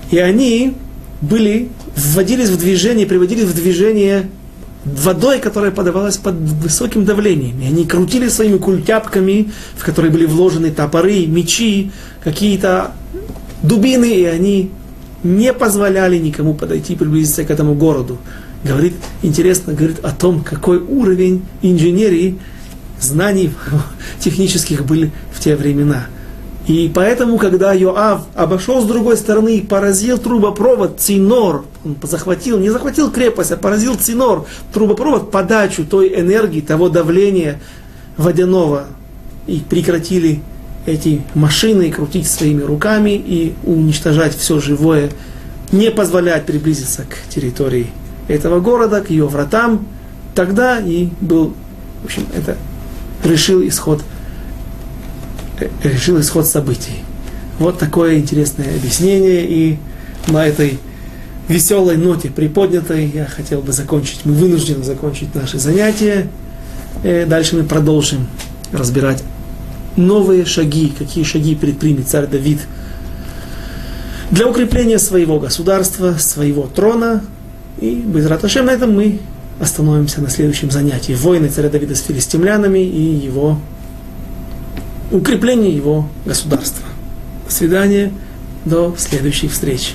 и они были, вводились в движение, приводились в движение водой, которая подавалась под высоким давлением. И они крутили своими культяпками, в которые были вложены топоры, мечи, какие-то дубины, и они не позволяли никому подойти, приблизиться к этому городу. Говорит, интересно, говорит о том, какой уровень инженерии, знаний технических были в те времена. И поэтому, когда Йоав обошел с другой стороны и поразил трубопровод Цинор, он захватил, не захватил крепость, а поразил Цинор, трубопровод, подачу той энергии, того давления водяного, и прекратили эти машины крутить своими руками и уничтожать все живое, не позволять приблизиться к территории этого города, к ее вратам, тогда и был, в общем, это решил исход решил исход событий. Вот такое интересное объяснение, и на этой веселой ноте приподнятой я хотел бы закончить, мы вынуждены закончить наши занятия. И дальше мы продолжим разбирать новые шаги, какие шаги предпримет царь Давид для укрепления своего государства, своего трона. И без Раташем на этом мы остановимся на следующем занятии. Войны царя Давида с филистимлянами и его укрепление его государства. До свидания, до следующих встреч.